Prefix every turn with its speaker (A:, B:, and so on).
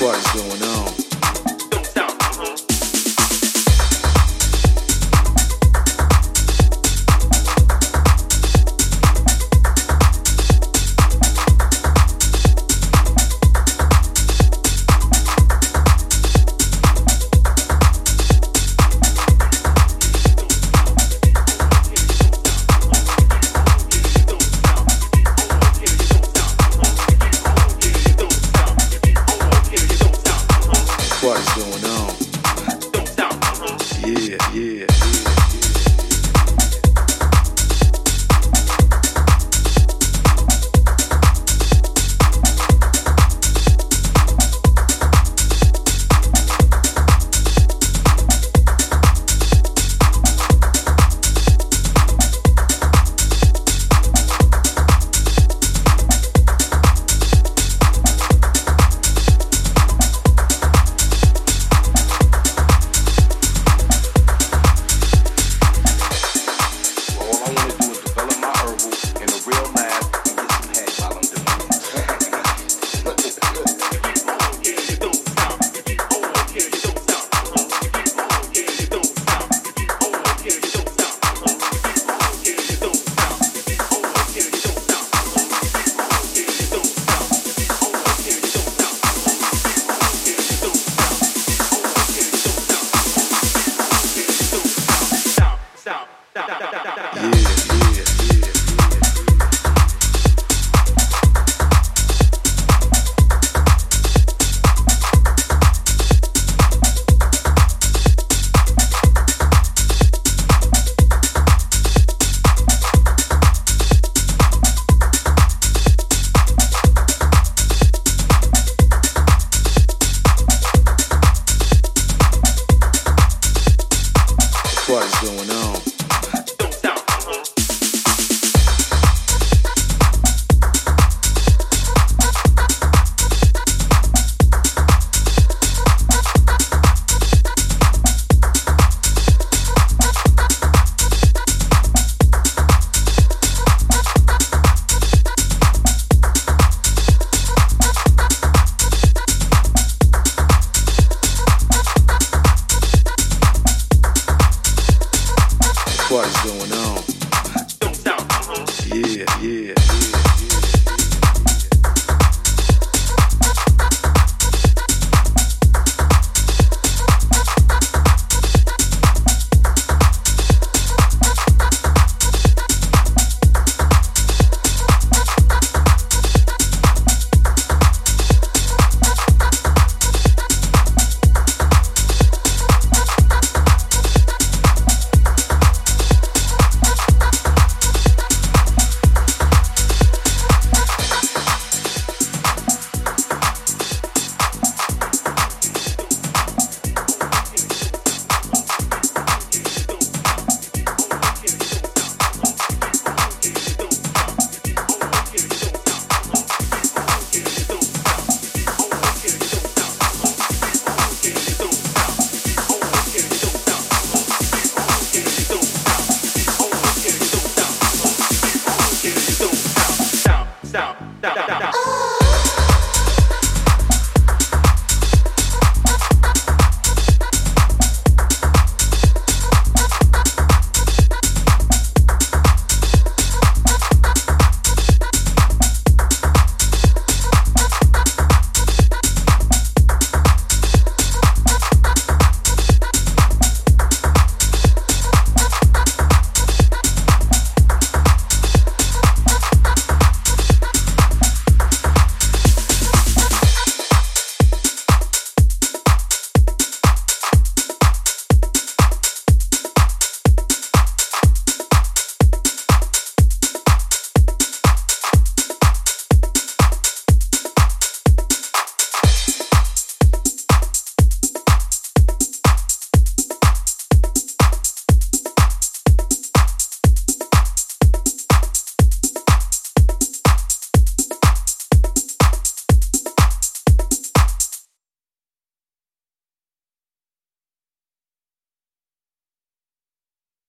A: what is going on. Yeah. what is going on. What is going on?